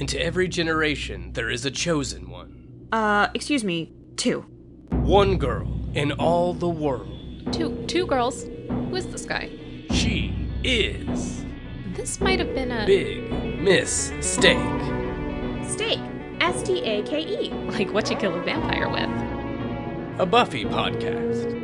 Into every generation, there is a chosen one. Uh, excuse me, two. One girl in all the world. Two two girls. Who is this guy? She is This might have been a Big Miss Steak. Steak. S T A K E. like what you kill a vampire with. A Buffy podcast.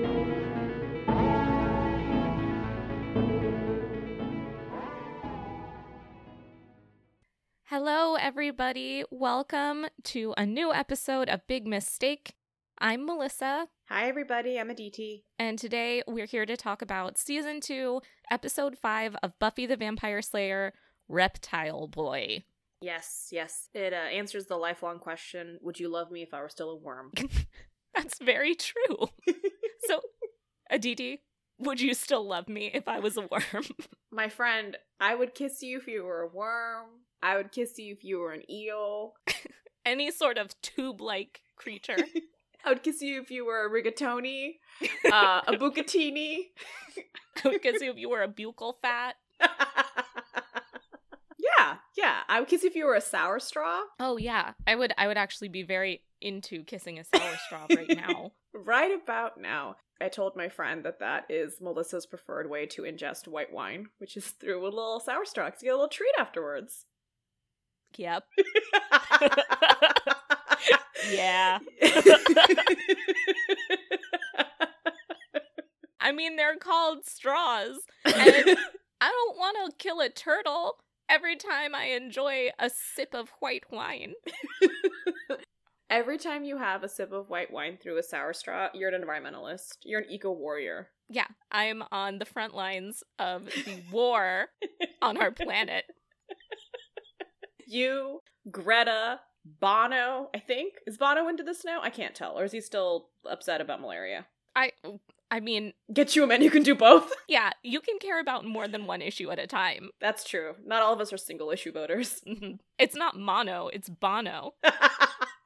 Everybody. Welcome to a new episode of Big Mistake. I'm Melissa, Hi, everybody. I'm Aditi. and today we're here to talk about season two, episode five of Buffy the Vampire Slayer Reptile Boy. Yes, yes. It uh, answers the lifelong question Would you love me if I were still a worm? That's very true. so, Aditi, would you still love me if I was a worm? My friend, I would kiss you if you were a worm. I would kiss you if you were an eel. Any sort of tube like creature. I would kiss you if you were a rigatoni, uh, a bucatini. I would kiss you if you were a buccal fat. yeah, yeah. I would kiss you if you were a sour straw. Oh yeah, I would. I would actually be very into kissing a sour straw right now. Right about now. I told my friend that that is Melissa's preferred way to ingest white wine, which is through a little sour straw you get a little treat afterwards. Yep. Yeah. I mean, they're called straws, and I don't want to kill a turtle every time I enjoy a sip of white wine. Every time you have a sip of white wine through a sour straw, you're an environmentalist. You're an eco warrior. Yeah, I'm on the front lines of the war on our planet. You, Greta, Bono, I think. Is Bono into this now? I can't tell. Or is he still upset about malaria? I, I mean, Get you a man who can do both. yeah, you can care about more than one issue at a time. That's true. Not all of us are single issue voters. Mhm. It's not mono, it's bono.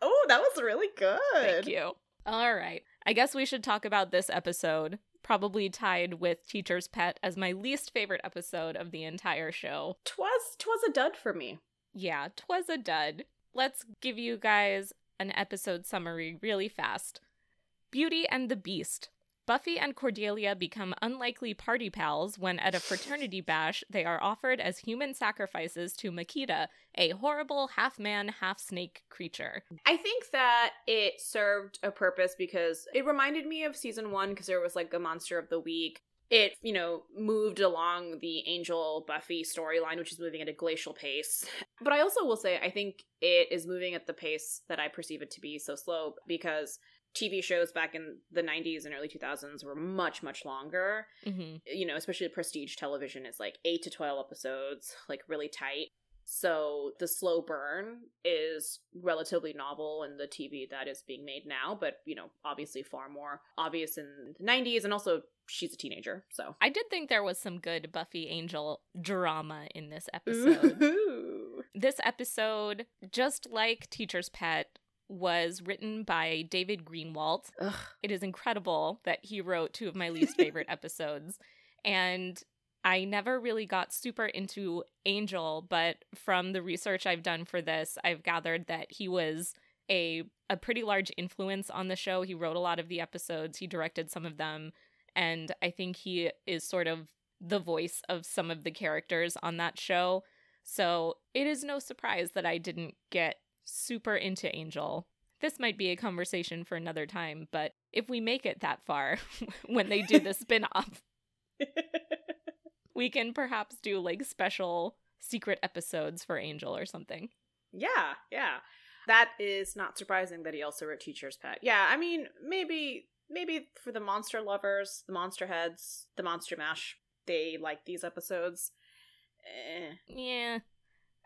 oh, that was really good. Thank you. All right. I guess we should talk about this episode, probably tied with Teacher's Pet as my least favorite episode of the entire show. Twas twas a dud for me. Yeah, twas a dud. Let's give you guys an episode summary really fast. Beauty and the Beast. Buffy and Cordelia become unlikely party pals when at a fraternity bash they are offered as human sacrifices to Makita, a horrible half man, half snake creature. I think that it served a purpose because it reminded me of season one because there was like a monster of the week. It, you know, moved along the Angel Buffy storyline, which is moving at a glacial pace. But I also will say, I think it is moving at the pace that I perceive it to be so slow because TV shows back in the 90s and early 2000s were much, much longer. hmm You know, especially prestige television is like 8 to 12 episodes, like really tight. So the slow burn is relatively novel in the TV that is being made now, but you know, obviously far more obvious in the 90s and also she's a teenager, so I did think there was some good Buffy Angel drama in this episode. Ooh. this episode, just like Teacher's Pet, was written by David Greenwalt. Ugh. It is incredible that he wrote two of my least favorite episodes. And I never really got super into Angel, but from the research I've done for this, I've gathered that he was a a pretty large influence on the show. He wrote a lot of the episodes, he directed some of them, and I think he is sort of the voice of some of the characters on that show. So it is no surprise that I didn't get super into Angel. This might be a conversation for another time, but if we make it that far when they do the spin off, we can perhaps do like special secret episodes for Angel or something. yeah, yeah. That is not surprising that he also wrote Teacher's Pet. Yeah, I mean, maybe maybe for the monster lovers, the monster heads, the monster mash, they like these episodes. Eh. Yeah.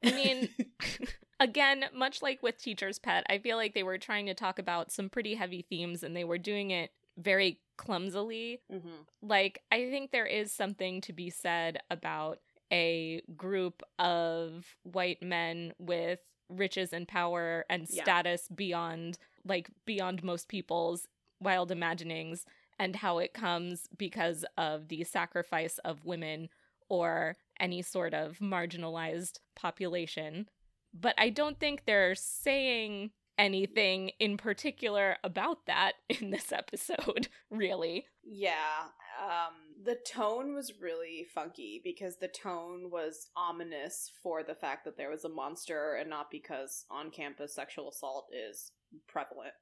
I mean, again, much like with Teacher's Pet, I feel like they were trying to talk about some pretty heavy themes and they were doing it very clumsily. Mhm. Like, I think there is something to be said about a group of white men with riches and power and Yeah. status beyond, like, beyond most people's wild imaginings and how it comes because of the sacrifice of women or any sort of marginalized population. but I don't think they're saying anything in particular about that in this episode, really. Yeah. Um the tone was really funky because the tone was ominous for the fact that there was a monster and not because on campus sexual assault is prevalent.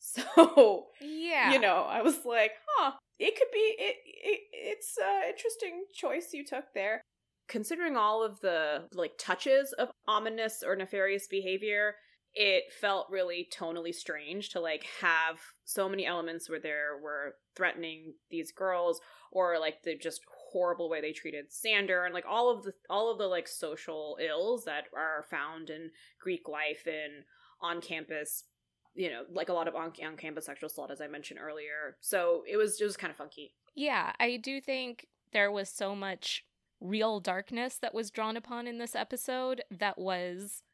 So, Yeah. you know, I was like, huh, it could be it, it it's an interesting choice you took there. Considering all of the like touches of ominous or nefarious behavior, it felt really tonally strange to like have so many elements where there were threatening these girls or like the just horrible way they treated Xander and like all of the all of the like social ills that are found in Greek life and on campus you know, like a lot of on, on campus sexual assault, as I mentioned earlier. So it was just kind of funky. Yeah, I do think there was so much real darkness that was drawn upon in this episode that was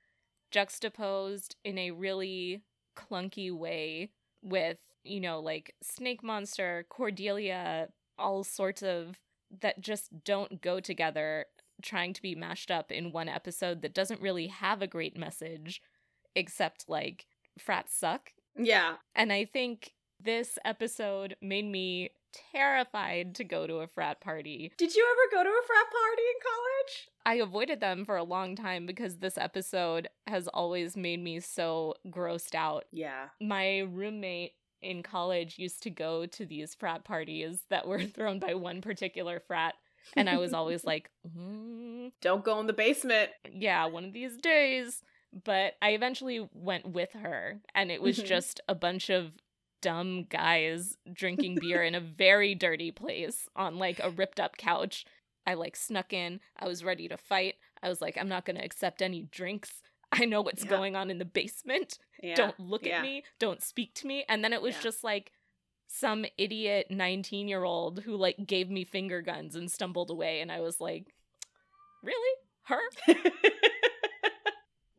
juxtaposed in a really clunky way with, you know, like Snake Monster, Cordelia, all sorts of that just don't go together trying to be mashed up in one episode that doesn't really have a great message except like frats suck Yeah. and I think this episode made me terrified to go to a frat party. Did you ever go to a frat party in college? I avoided them for a long time because this episode has always made me so grossed out. Yeah. My roommate in college used to go to these frat parties that were thrown by one particular frat. And I was always like, mm, Don't go in the basement. yeah, one of these days. But I eventually went with her, and it was Mhm. just a bunch of dumb guys drinking beer in a very dirty place on like a ripped up couch. I like snuck in. I was ready to fight. I was like, I'm not going to accept any drinks. I know what's Yeah. going on in the basement. Yeah. Don't look yeah. at me. Don't speak to me. And then it was just like some idiot 19 year old who like gave me finger guns and stumbled away. And I was like, really? Her?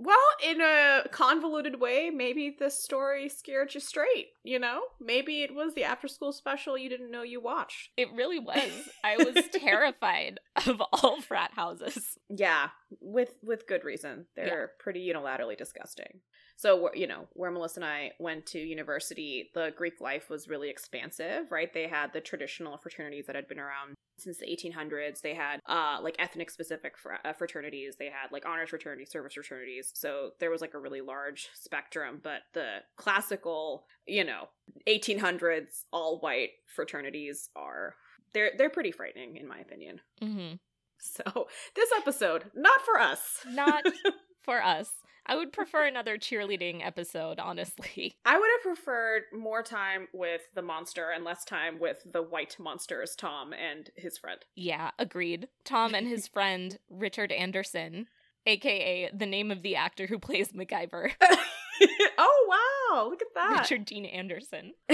well, in a convoluted way, maybe this story scared you straight, you know? Maybe it was the after school special you didn't know you watched. It really was. I was terrified of all frat houses. Yeah, with with good reason. They're pretty unilaterally disgusting. So, you know, where Melissa and I went to university, the Greek life was really expansive, right? They had the traditional fraternities that had been around since the 1800s. They had uh like ethnic specific fr- uh, fraternities. They had like honors fraternities, service fraternities. So there was like a really large spectrum, but the classical, you know, 1800s all white fraternities are they're they're pretty frightening in my opinion. Mm-hmm. So, this episode, not for us. Not for us. I would prefer another cheerleading episode, honestly. I would have preferred more time with the monster and less time with the white monsters, Tom and his friend. Yeah, agreed. Tom and his friend, Richard Anderson, aka the name of the actor who plays MacGyver, oh, wow. Look at that. Richard Dean Anderson.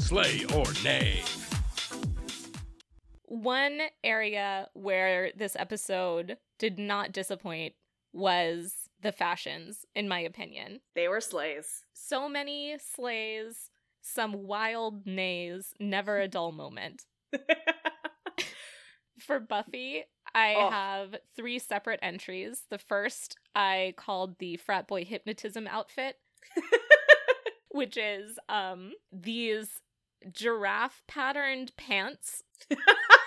Slay or nay. One area where this episode did not disappoint was the fashions, in my opinion. they were slays. So many slays, some wild nays, never a dull moment. For Buffy, I Oh. have three separate entries. The first I called the frat boy hypnotism outfit, which is um these giraffe patterned pants.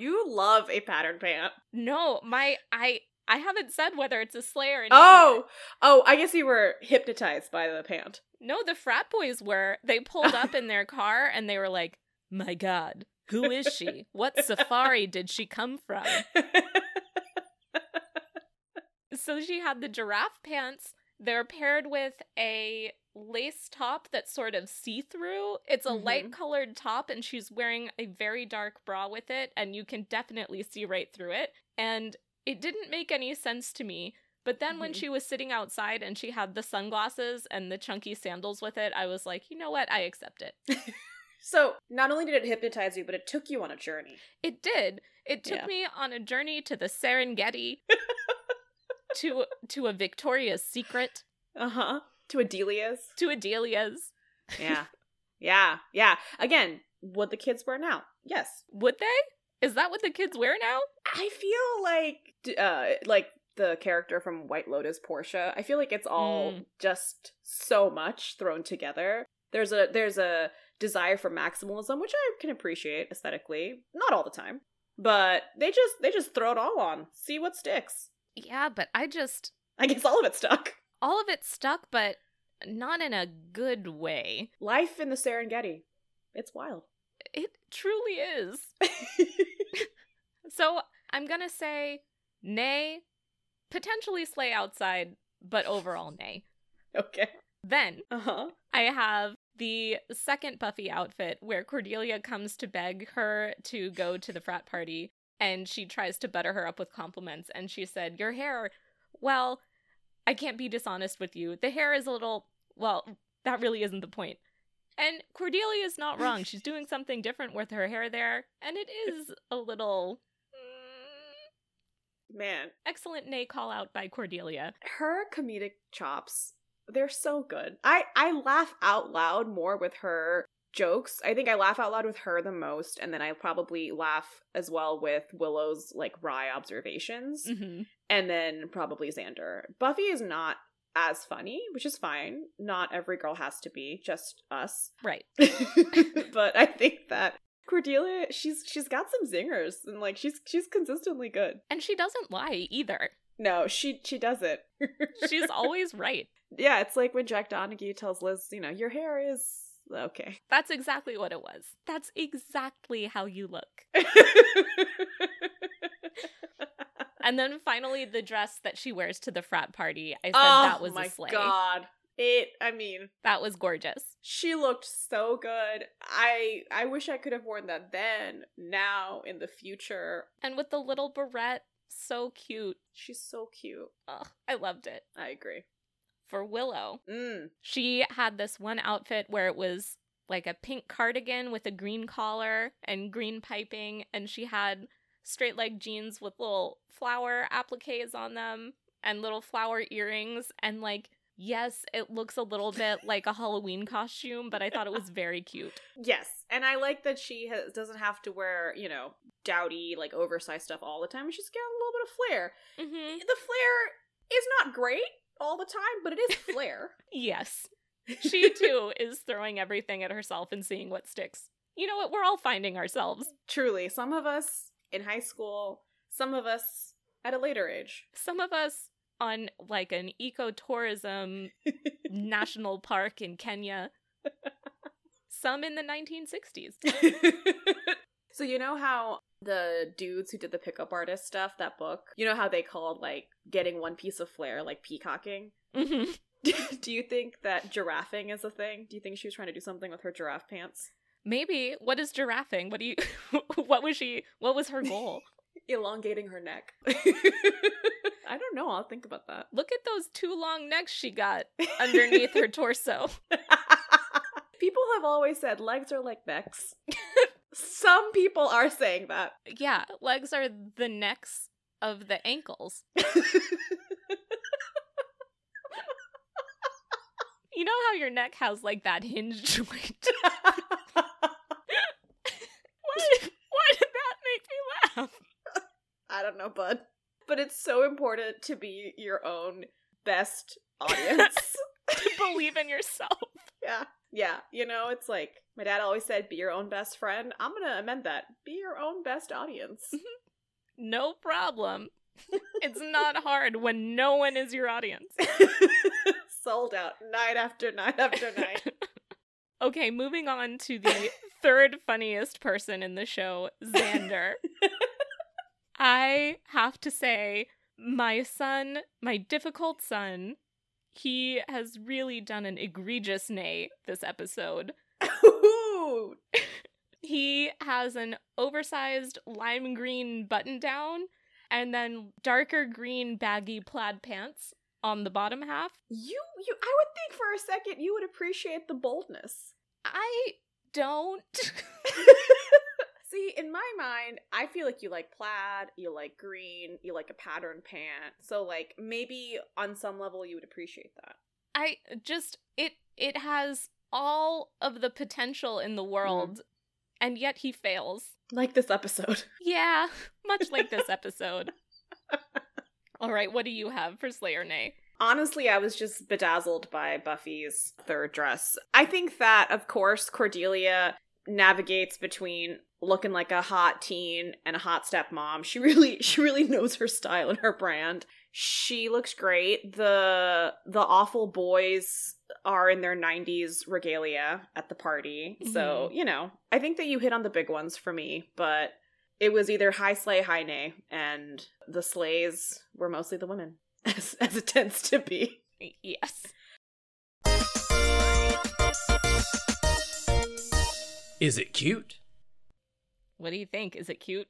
you love a pattern pant. No, my I I haven't said whether it's a slay or Oh, oh, I guess you were hypnotized by the pant. No, the frat boys were. They pulled up in their car and they were like, "My god, who is she? What safari did she come from?" So she had the giraffe pants. They're paired with a lace top that's sort of see through. It's a Mhm. light colored top, and she's wearing a very dark bra with it, and you can definitely see right through it. And it didn't make any sense to me. But then when Mhm. she was sitting outside and she had the sunglasses and the chunky sandals with it, I was like, you know what? I accept it. so, not only did it hypnotize you, but it took you on a journey. It did. It took Yeah. me on a journey to the Serengeti, to to a Victoria's Secret, Uh huh. To a Delia's. to a Delia's. Yeah. yeah. Yeah. Again, would the kids wear now? Yes. Would they? Is that what the kids wear now? I feel like uh like the character from White Lotus Portia. I feel like it's all Mm. just so much thrown together. There's a there's a desire for maximalism, which I can appreciate aesthetically, not all the time. But they just they just throw it all on. See what sticks. Yeah, but I just I guess all of it stuck. All of it stuck, but not in a good way. Life in the Serengeti. It's wild. It truly is. So I'm gonna say nay, potentially slay outside, but overall nay. okay. Then Uh-huh. I have the second Buffy outfit where Cordelia comes to beg her to go to the frat party and she tries to butter her up with compliments and she said, Your hair, well, I can't be dishonest with you. The hair is a little, well, that really isn't the point. And Cordelia is not wrong. She's doing something different with her hair there, and it is a little mm, Man, excellent nay call out by Cordelia. her comedic chops they're so good i i laugh out loud more with her jokes i think i laugh out loud with her the most and then i probably laugh as well with willow's like wry observations hmm and then probably xander buffy is not as funny which is fine not every girl has to be just us Right. but i think that cordelia she's she's got some zingers and like she's she's consistently good And she doesn't lie either. no she she doesn't. She's always right. Yeah, it's like when Jack Donaghy tells Liz, you know, your hair is okay. That's exactly what it was. That's exactly how you look. And then finally, the dress that she wears to the frat party. I said oh that was oh my a slay. god. It I mean, That was gorgeous. she looked so good. I I wish I could have worn that then, now, in the future. And with the little barrette, so cute. She's so cute. Ugh, I loved it. I agree. For Willow, Mm. she had this one outfit where it was like a pink cardigan with a green collar and green piping, and she had straight leg jeans with little flower appliques on them and little flower earrings. And like, yes, it looks a little bit like a Halloween costume, but I thought it was very cute. Yes, and I like that she has, doesn't have to wear, you know, dowdy, like oversized stuff all the time. She's got a little bit of flair. hmm The flair is not great all the time, but it is flair. Yes. She too is throwing everything at herself and seeing what sticks. You know what? We're all finding ourselves. Truly, some of us in high school, some of us at a later age. Some of us on like an ecotourism national park in Kenya. Some in the 1960s. so you know how the dudes who did the pickup artist stuff, that book, you know how they called like getting one piece of flair like peacocking? hmm do you think that giraffing is a thing? Do you think she was trying to do something with her giraffe pants? Maybe. What is giraffing? What do you what was she what was her goal? Elongating her neck. I don't know. I'll think about that. Look at those two long necks she got underneath her torso. People have always said legs are like necks. Some people are saying that. Yeah, legs are the necks of the ankles. You know how your neck has like that hinge joint? why, why did that make me laugh? I don't know, bud. But it's so important to be your own best audience. To believe in yourself. yeah. Yeah. You know, it's like my dad always said, be your own best friend. I'm going to amend that. Be your own best audience. No problem. It's not hard when no one is your audience. Sold out night after night after night. Okay, moving on to the third funniest person in the show, Xander. I have to say, my son, my difficult son, he has really done an egregious nay this episode. He has an oversized lime green button down and then darker green baggy plaid pants on the bottom half. You, you, I would think for a second you would appreciate the boldness. I don't. See, in my mind, I feel like you like plaid, you like green, you like a pattern pant. So, like, maybe on some level you would appreciate that. I just it it has all of the potential in the mm-hmm. world and yet he fails. Like this episode. Yeah, much like this episode. All right, what do you have for Slay or Nay? Honestly, I was just bedazzled by Buffy's third dress. I think that, of course, Cordelia navigates between looking like a hot teen and a hot stepmom. She really she really knows her style and her brand. She looks great. The the awful boys are in their 90s regalia at the party. So, mm-hmm. you know, I think that you hit on the big ones for me, but it was either high slay, high nay, and the slays were mostly the women, as, as it tends to be. Yes. Is it cute? What do you think? Is it cute?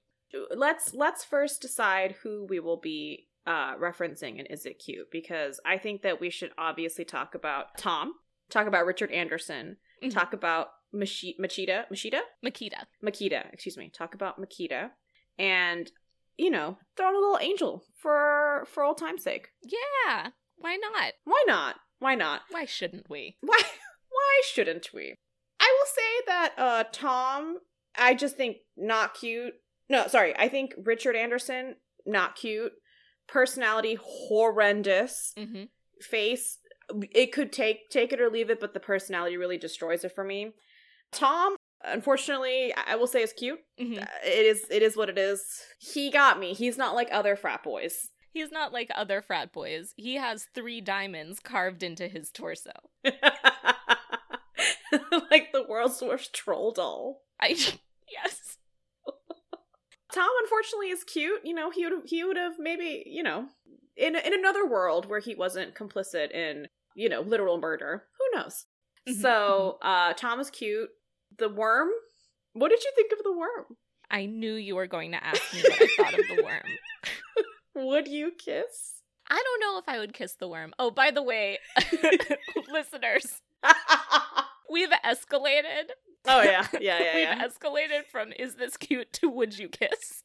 Let's let's first decide who we will be uh referencing and is it cute because I think that we should obviously talk about Tom, talk about Richard Anderson, Mhm. talk about Machi- Machida, Machida, Makita. Makita, excuse me, talk about Makita, and you know, throw in a little angel for for old time's sake. Yeah. Why not? Why not? Why not? Why shouldn't we? Why why shouldn't we? I will say that uh Tom, I just think not cute. No, sorry, I think Richard Anderson not cute. Personality horrendous. Mm-hmm. Face it could take take it or leave it, but the personality really destroys it for me. Tom, unfortunately, I will say is cute. Mm-hmm. Uh, It is it is what it is. He got me. He's not like other frat boys. He's not like other frat boys. He has three diamonds carved into his torso. like the world's worst troll doll. I yes. Tom unfortunately is cute. You know, he would he would have maybe, you know, in in another world where he wasn't complicit in, you know, literal murder. Who knows? Mhm, So, uh Tom is cute. The worm? What did you think of the worm? I knew you were going to ask me what I thought of the worm. Would you kiss? I don't know if I would kiss the worm. Oh, by the way, listeners, we've escalated. oh yeah, yeah, yeah, we've yeah. escalated from is this cute to would you kiss?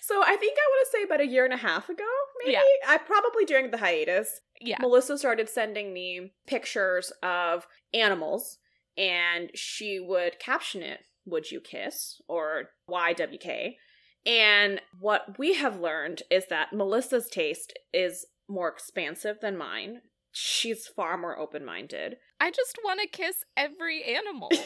So I think I want to say about a year and a half ago, maybe. Yeah. I probably during the hiatus. Yeah. Melissa started sending me pictures of animals and she would caption it, Would you kiss? or YWK. And what we have learned is that Melissa's taste is more expansive than mine. She's far more open minded. I just want to kiss every animal.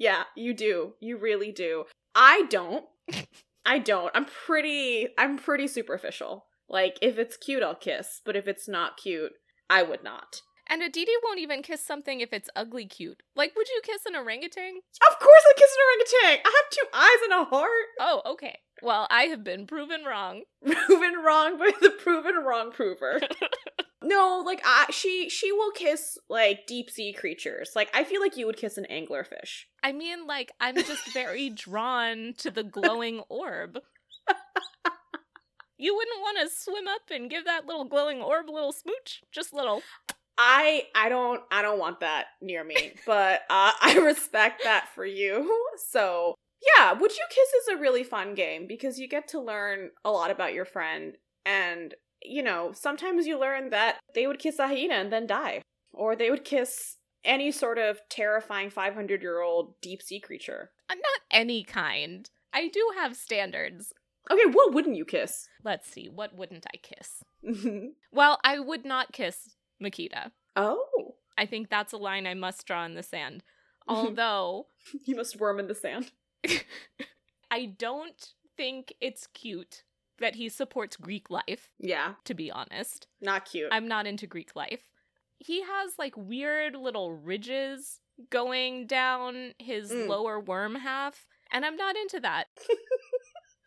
Yeah, you do. You really do. I don't. I don't. I'm pretty I'm pretty superficial. Like if it's cute I'll kiss, but if it's not cute, I would not. And Aditi won't even kiss something if it's ugly cute. Like, would you kiss an orangutan? Of course I kiss an orangutan. I have two eyes and a heart. Oh, okay. Well, I have been proven wrong. proven wrong by the proven wrong prover. No, like I, she she will kiss like deep sea creatures. Like I feel like you would kiss an anglerfish. I mean, like, I'm just very drawn to the glowing orb. You wouldn't want to swim up and give that little glowing orb a little smooch? Just little. I I don't I don't want that near me, but uh, I respect that for you. So yeah, Would You Kiss is a really fun game because you get to learn a lot about your friend, and you know sometimes you learn that they would kiss a hyena and then die, or they would kiss any sort of terrifying 500 year old deep sea creature. Uh, Not any kind. I do have standards. Okay, what wouldn't you kiss? Let's see, what wouldn't I kiss? Well, I would not kiss Makita. oh, I think that's a line I must draw in the sand. Although, you must worm in the sand. I don't think it's cute that he supports Greek life, Yeah, to be honest. not cute. I'm not into Greek life. He has like weird little ridges going down his Mm. lower worm half, and I'm not into that.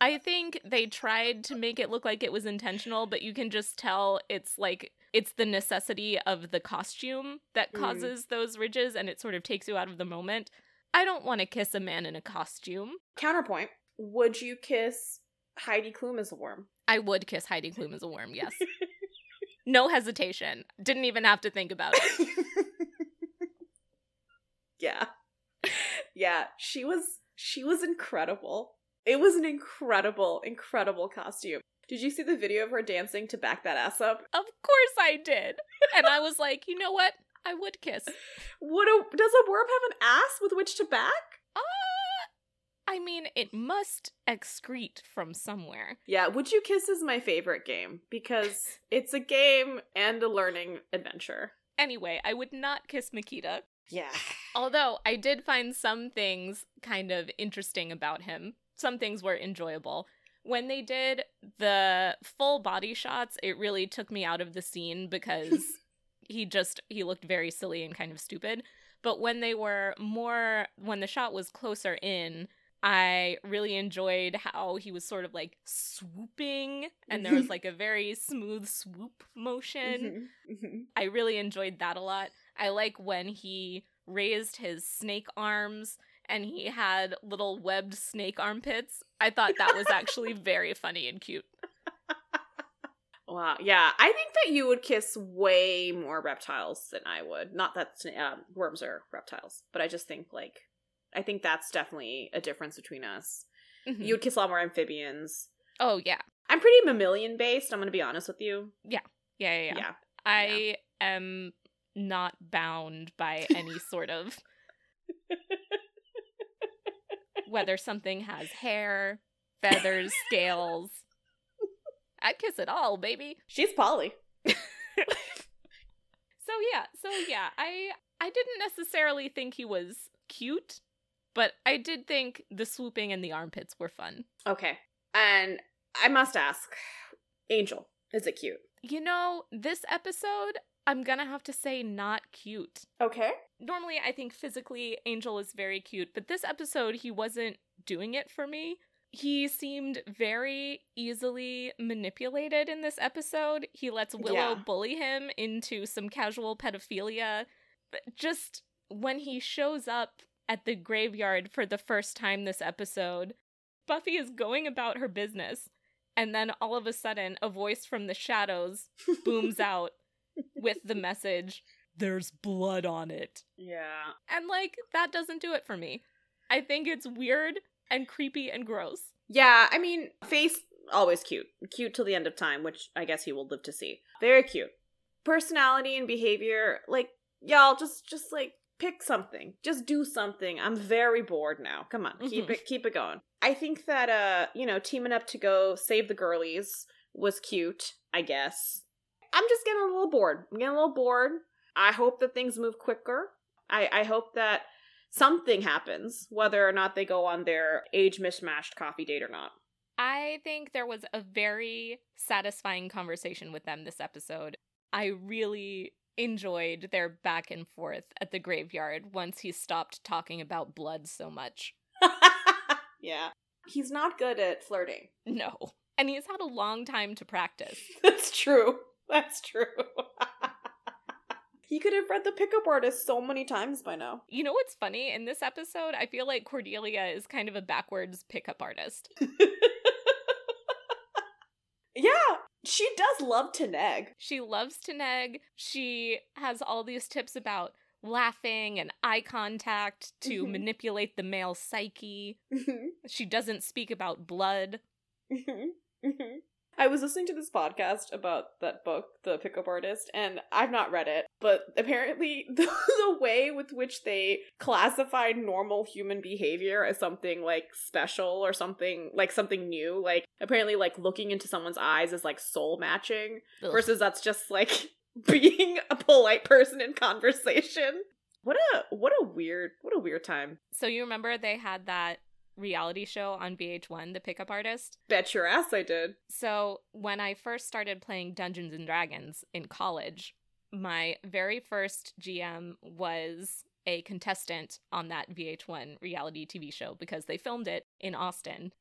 I think they tried to make it look like it was intentional, but you can just tell it's like it's the necessity of the costume that Mm. causes those ridges and it sort of takes you out of the moment. I don't want to kiss a man in a costume. Counterpoint: Would you kiss Heidi Klum as a worm? I would kiss Heidi Klum as a worm, yes. No hesitation. Didn't even have to think about it. yeah, yeah. She was she was incredible. It was an incredible, incredible costume. Did you see the video of her dancing to back that ass up? Of course I did. And I was like, you know what? I would kiss. What a, does a worm have an ass with which to back? Uh, I mean, it must excrete from somewhere. Yeah, Would You Kiss is my favorite game because it's a game and a learning adventure. Anyway, I would not kiss Makita. Yeah. Although I did find some things kind of interesting about him. Some things were enjoyable. When they did the full body shots, it really took me out of the scene because he just he looked very silly and kind of stupid. But when they were more when the shot was closer in, I really enjoyed how he was sort of like swooping and there was like a very smooth swoop motion. Mhm, mhm. I really enjoyed that a lot. I like when he raised his snake arms and he had little webbed snake armpits. I thought that was actually very funny and cute. Wow. Yeah, I think that you would kiss way more reptiles than I would. Not that um, worms are reptiles, but I just think like I think that's definitely a difference between us. Mhm. You would kiss a lot more amphibians. oh yeah. I'm pretty mammalian based. I'm going to be honest with you. Yeah, yeah, yeah. Yeah. I am not bound by any sort of whether something has hair, feathers, scales. I'd kiss it all, baby. She's Polly. So yeah, so yeah, I I didn't necessarily think he was cute, but I did think the swooping and the armpits were fun. Okay. And I must ask, Angel, is it cute? You know, this episode, I'm gonna have to say not cute. Okay. Normally, I think physically Angel is very cute, but this episode, he wasn't doing it for me. He seemed very easily manipulated in this episode. He lets Willow Yeah. bully him into some casual pedophilia. But just when he shows up at the graveyard for the first time this episode, Buffy is going about her business. And then all of a sudden, a voice from the shadows booms out with the message, There's blood on it. Yeah. And like that doesn't do it for me. I think it's weird and creepy and gross. Yeah, I mean, face always cute. Cute till the end of time, which I guess he will live to see. Very cute. Personality and behavior, like y'all just just like pick something. Just do something. I'm very bored now. Come on, keep Mhm. it keep it going. I think that uh, you know, teaming up to go save the girlies was cute, I guess. I'm just getting a little bored. I'm getting a little bored. I hope that things move quicker. I I hope that something happens, whether or not they go on their age mismatched coffee date or not. I think there was a very satisfying conversation with them this episode. I really enjoyed their back and forth at the graveyard once he stopped talking about blood so much. yeah. He's not good at flirting. No. And he's had a long time to practice. That's true. That's true. he could have read the pickup artist so many times by now. You know what's funny? In this episode, I feel like Cordelia is kind of a backwards pickup artist. yeah, she does love to neg. She loves to neg. She has all these tips about laughing and eye contact to Mhm. manipulate the male psyche. Mm-hmm. She doesn't speak about blood. Mm-hmm. Mm-hmm. I was listening to this podcast about that book, The Pickup Artist, and I've not read it, but apparently the, the way with which they classified normal human behavior as something like special or something like something new, like apparently like looking into someone's eyes is like soul matching Ugh. versus that's just like being a polite person in conversation. What a what a weird what a weird time. So you remember they had that reality show on VH1, The Pickup Artist? Bet your ass I did. So when I first started playing Dungeons and Dragons in college, my very first GM was a contestant on that VH1 reality TV show because they filmed it in Austin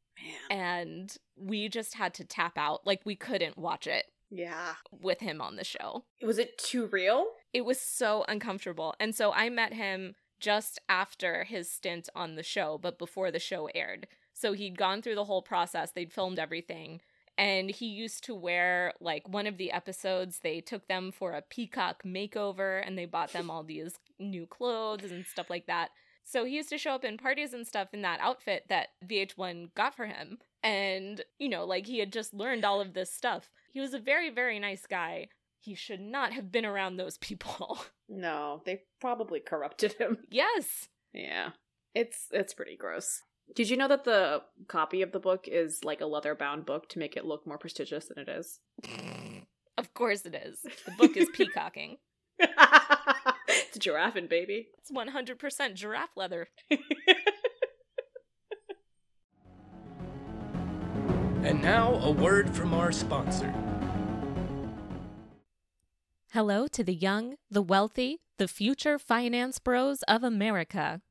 Man. and we just had to tap out. Like we couldn't watch it Yeah. with him on the show. Was it too real? It was so uncomfortable. And so I met him just after his stint on the show, but before the show aired. So he'd gone through the whole process, they'd filmed everything. And he used to wear, like, one of the episodes, they took them for a peacock makeover and they bought them all these new clothes and stuff like that. So he used to show up in parties and stuff in that outfit that VH1 got for him. And, you know, like he had just learned all of this stuff. He was a very, very nice guy. He should not have been around those people. No, they probably corrupted him. yes. Yeah. It's it's pretty gross. Did you know that the copy of the book is like a leather bound book to make it look more prestigious than it is? Of course it is. The book is peacocking. it's giraffing, baby. It's 100% giraffe leather. And now, a word from our sponsor. Hello to the young, the wealthy, the future finance bros of America.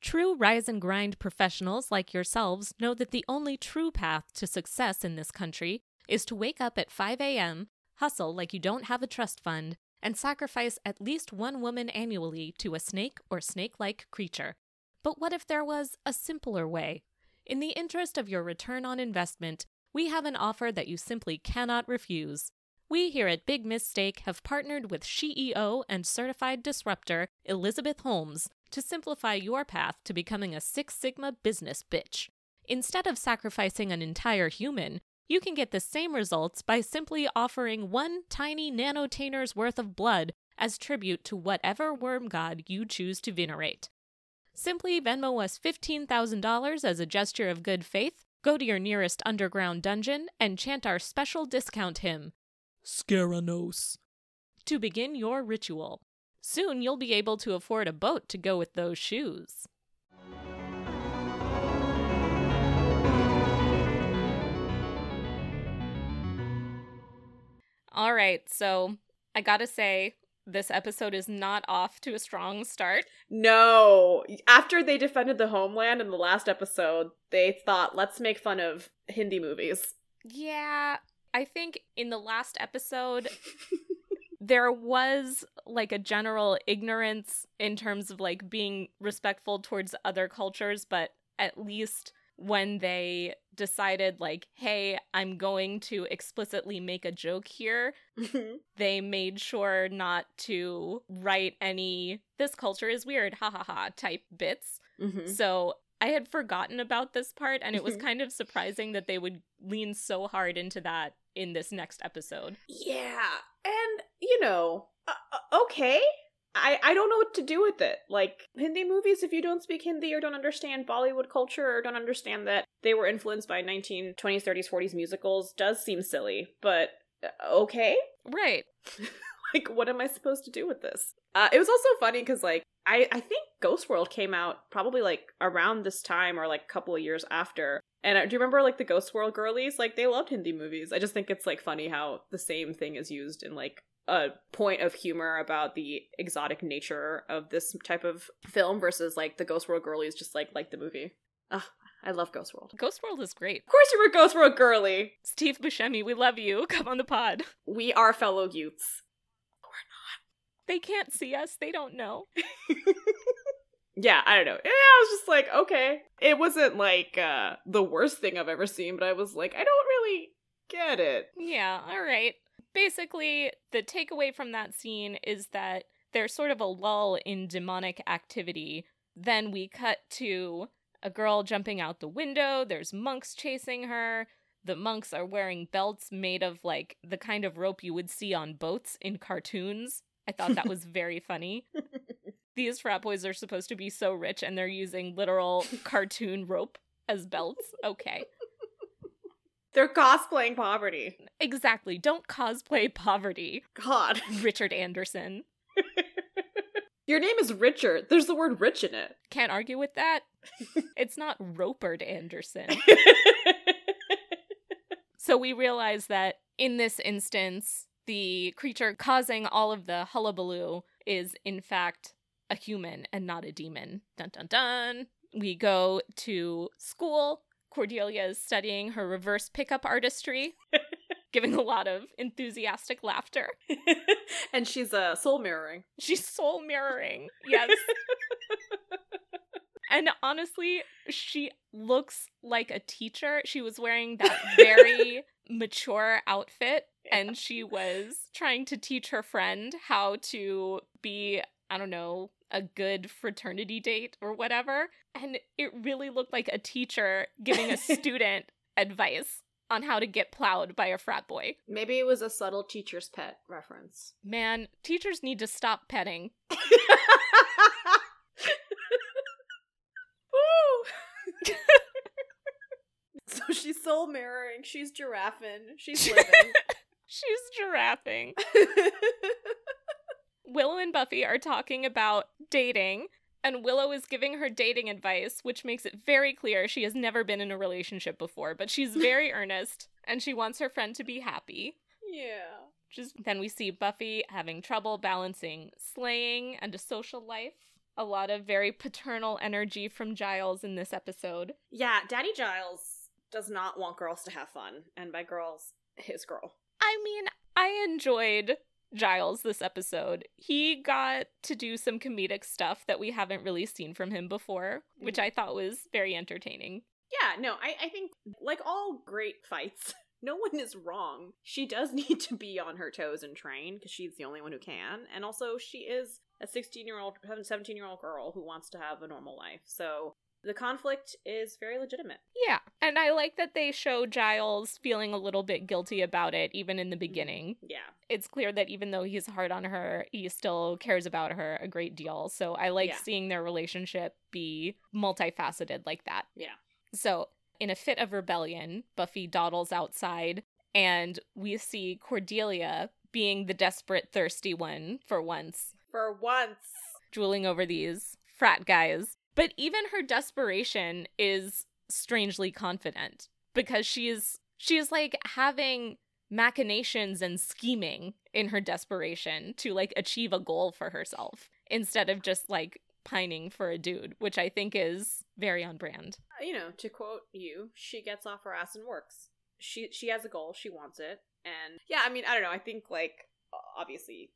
True rise and grind professionals like yourselves know that the only true path to success in this country is to wake up at 5 a.m., hustle like you don't have a trust fund, and sacrifice at least one woman annually to a snake or snake like creature. But what if there was a simpler way? In the interest of your return on investment, we have an offer that you simply cannot refuse. We here at Big Mistake have partnered with CEO and certified disruptor Elizabeth Holmes to simplify your path to becoming a Six Sigma business bitch. Instead of sacrificing an entire human, you can get the same results by simply offering one tiny nanotainer's worth of blood as tribute to whatever worm god you choose to venerate. Simply Venmo us $15,000 as a gesture of good faith, go to your nearest underground dungeon, and chant our special discount hymn, Scaranos. to begin your ritual. Soon you'll be able to afford a boat to go with those shoes. All right, so I gotta say, this episode is not off to a strong start. No. After they defended the homeland in the last episode, they thought, let's make fun of Hindi movies. Yeah, I think in the last episode, there was like a general ignorance in terms of like being respectful towards other cultures, but at least when they decided, like, hey, I'm going to explicitly make a joke here, they made sure not to write any, this culture is weird, ha ha ha type bits. Mhm. So I had forgotten about this part, and it was Mhm. kind of surprising that they would lean so hard into that in this next episode. Yeah, and you know, uh, uh, okay. I I don't know what to do with it. Like Hindi movies, if you don't speak Hindi or don't understand Bollywood culture or don't understand that they were influenced by 1920s, 30s, 40s musicals, does seem silly. But uh, okay, Right. like what am I supposed to do with this? Uh, it was also funny because like I I think Ghost World came out probably like around this time or like a couple of years after. And uh, do you remember like the Ghost World girlies? Like they loved Hindi movies. I just think it's like funny how the same thing is used in like a point of humor about the exotic nature of this type of film versus like the Ghost World girlies just like like the movie. Ah, I love Ghost World. Ghost World is great. Of course you were a Ghost World girly. Steve Buscemi, we love you. Come on the pod. We are fellow youths. We're not. They can't see us. They don't know. yeah, I don't know. I was just like, okay. It wasn't like uh the worst thing I've ever seen, but I was like, I don't really get it. Yeah, all right. Basically, the takeaway from that scene is that there's sort of a lull in demonic activity. Then we cut to a girl jumping out the window. There's monks chasing her. The monks are wearing belts made of like the kind of rope you would see on boats in cartoons. I thought that was very funny. These frat boys are supposed to be so rich and they're using literal cartoon rope as belts. Okay. They're cosplaying poverty. Exactly. Don't cosplay poverty, God. Richard Anderson. Your name is Richard. There's the word rich in it. Can't argue with that. it's not Roperd Anderson. So we realize that in this instance, the creature causing all of the hullabaloo is in fact a human and not a demon. Dun dun dun. We go to school. Cordelia is studying her reverse pickup artistry, giving a lot of enthusiastic laughter. and she's uh, soul mirroring. She's soul mirroring. Yes. and honestly, she looks like a teacher. She was wearing that very mature outfit and she was trying to teach her friend how to be, I don't know, a good fraternity date or whatever. And it really looked like a teacher giving a student advice on how to get plowed by a frat boy. Maybe it was a subtle teacher's pet reference. Man, teachers need to stop petting. So she's soul mirroring. She's giraffing. She's living. She's giraffing. Willow and Buffy are talking about dating, and Willow is giving her dating advice, which makes it very clear she has never been in a relationship before, but she's very earnest and she wants her friend to be happy. yeah. Just then we see Buffy having trouble balancing slaying and a social life. A lot of very paternal energy from Giles in this episode. Yeah, Daddy Giles does not want girls to have fun, and by girls, his girl. I mean, I enjoyed Giles this episode. He got to do some comedic stuff that we haven't really seen from him before, which mm-hmm. I thought was very entertaining. Yeah, no, I, I think, like all great fights, no one is wrong. She does need to be on her toes and train because she's the only one who can. And also, she is a 16 year old, 17 year old girl who wants to have a normal life. So the conflict is very legitimate. Yeah, and I like that they show Giles feeling a little bit guilty about it, even in the mm-hmm. beginning. Yeah. It's clear that even though he's hard on her, he still cares about her a great deal. So I like Yeah. seeing their relationship be multifaceted like that. Yeah. So, in a fit of rebellion, Buffy dawdles outside, and we see Cordelia being the desperate, thirsty one for once, For once. drooling over these frat guys. But even her desperation is strangely confident because she is she is like having machinations and scheming in her desperation to like achieve a goal for herself instead of just like pining for a dude, which I think is very on brand. Uh, you know, to quote you, she gets off her ass and works. She she has a goal, she wants it. And yeah, I mean, I don't know. I think like obviously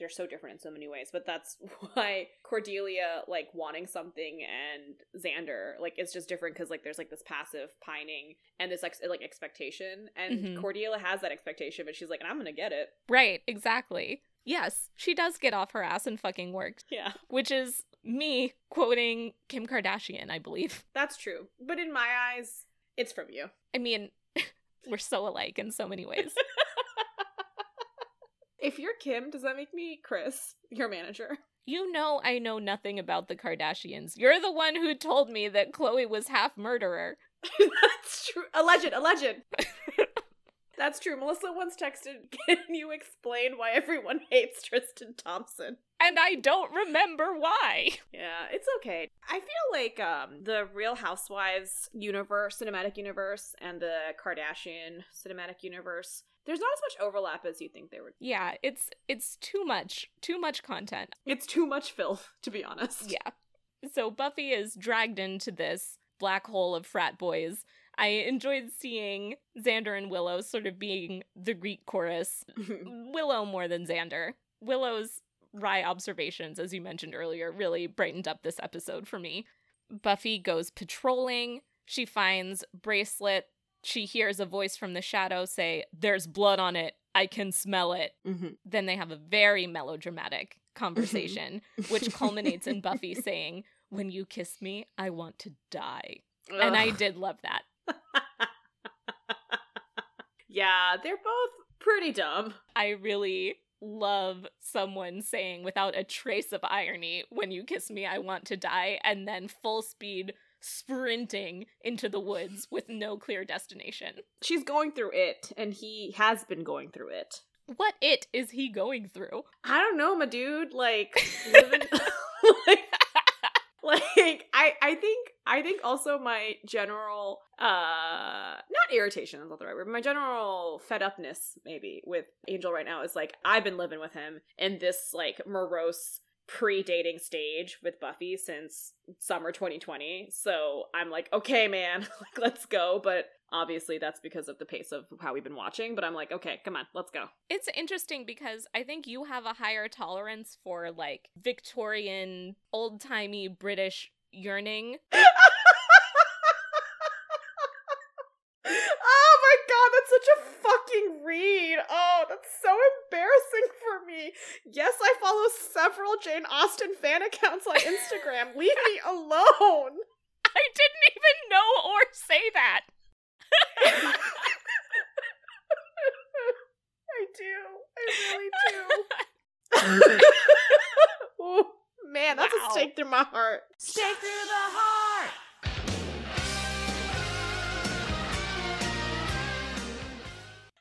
they're so different in so many ways, but that's why Cordelia like wanting something and Xander like it's just different because like there's like this passive pining and this ex- like expectation, and Mhm. Cordelia has that expectation, but she's like, I'm gonna get it. Right, exactly. Yes, she does get off her ass and fucking work, Yeah, which is me quoting Kim Kardashian, I believe. that's true. But in my eyes, it's from you. I mean, we're so alike in so many ways. If you're Kim, does that make me Kris, your manager? You know, I know nothing about the Kardashians. You're the one who told me that Khloé was half murderer. That's true. A legend, a legend. That's true. Melissa once texted, Can you explain why everyone hates Tristan Thompson? And I don't remember why. Yeah, it's okay. I feel like um the Real Housewives universe, cinematic universe, and the Kardashian cinematic universe, there's not as much overlap as you think there would. Yeah, it's it's too much. Too much content. It's too much filth, to be honest. Yeah. So Buffy is dragged into this black hole of frat boys. I enjoyed seeing Xander and Willow sort of being the Greek chorus. Willow more than Xander. Willow's wry observations, as you mentioned earlier, really brightened up this episode for me. Buffy goes patrolling. She finds Bracelet. She hears a voice from the shadow say, There's blood on it. I can smell it. Mhm. Then they have a very melodramatic conversation, which culminates in Buffy saying, When you kiss me, I want to die. And I did love that. yeah, they're both pretty dumb. I really love someone saying without a trace of irony, When you kiss me, I want to die, and then full speed sprinting into the woods with no clear destination. She's going through it, and he has been going through it. What it is he going through? I don't know, my dude. Like living, like, like I, I think, I think also my general, uh, not irritation is not the right word. But my general fed upness maybe with Angel right now is like I've been living with him in this like morose pre-dating stage with Buffy since summer 2020. So I'm like, okay, man, like let's go. But obviously that's because of the pace of how we've been watching. But I'm like, okay, come on, let's go. It's interesting because I think you have a higher tolerance for like Victorian, old timey British yearning. oh my god, that's such a fucking read. Oh, that's so embarrassing for me. Yes, follow several Jane Austen fan accounts on Instagram. Leave me alone. I didn't even know or say that. I do. I really do. oh, man, that's Wow. a stake through my heart. Stake through the heart.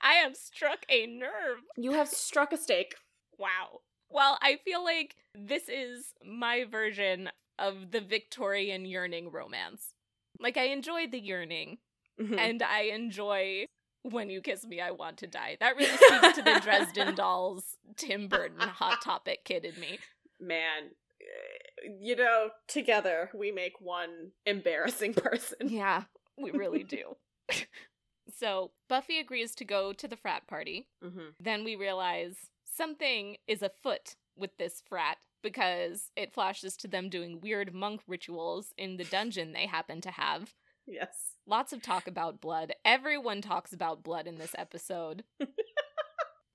I have struck a nerve. You have struck a stake. Wow. Well, I feel like this is my version of the Victorian yearning romance. Like, I enjoyed the yearning, Mhm. and I enjoy when you kiss me, I want to die. That really speaks to the Dresden Dolls, Tim Burton hot topic kid in me. Man, eh, you know, together we make one embarrassing person. Yeah, we really do. so Buffy agrees to go to the frat party. Mm-hmm. Then we realize something is afoot with this frat because it flashes to them doing weird monk rituals in the dungeon they happen to have. Yes. Lots of talk about blood. Everyone talks about blood in this episode.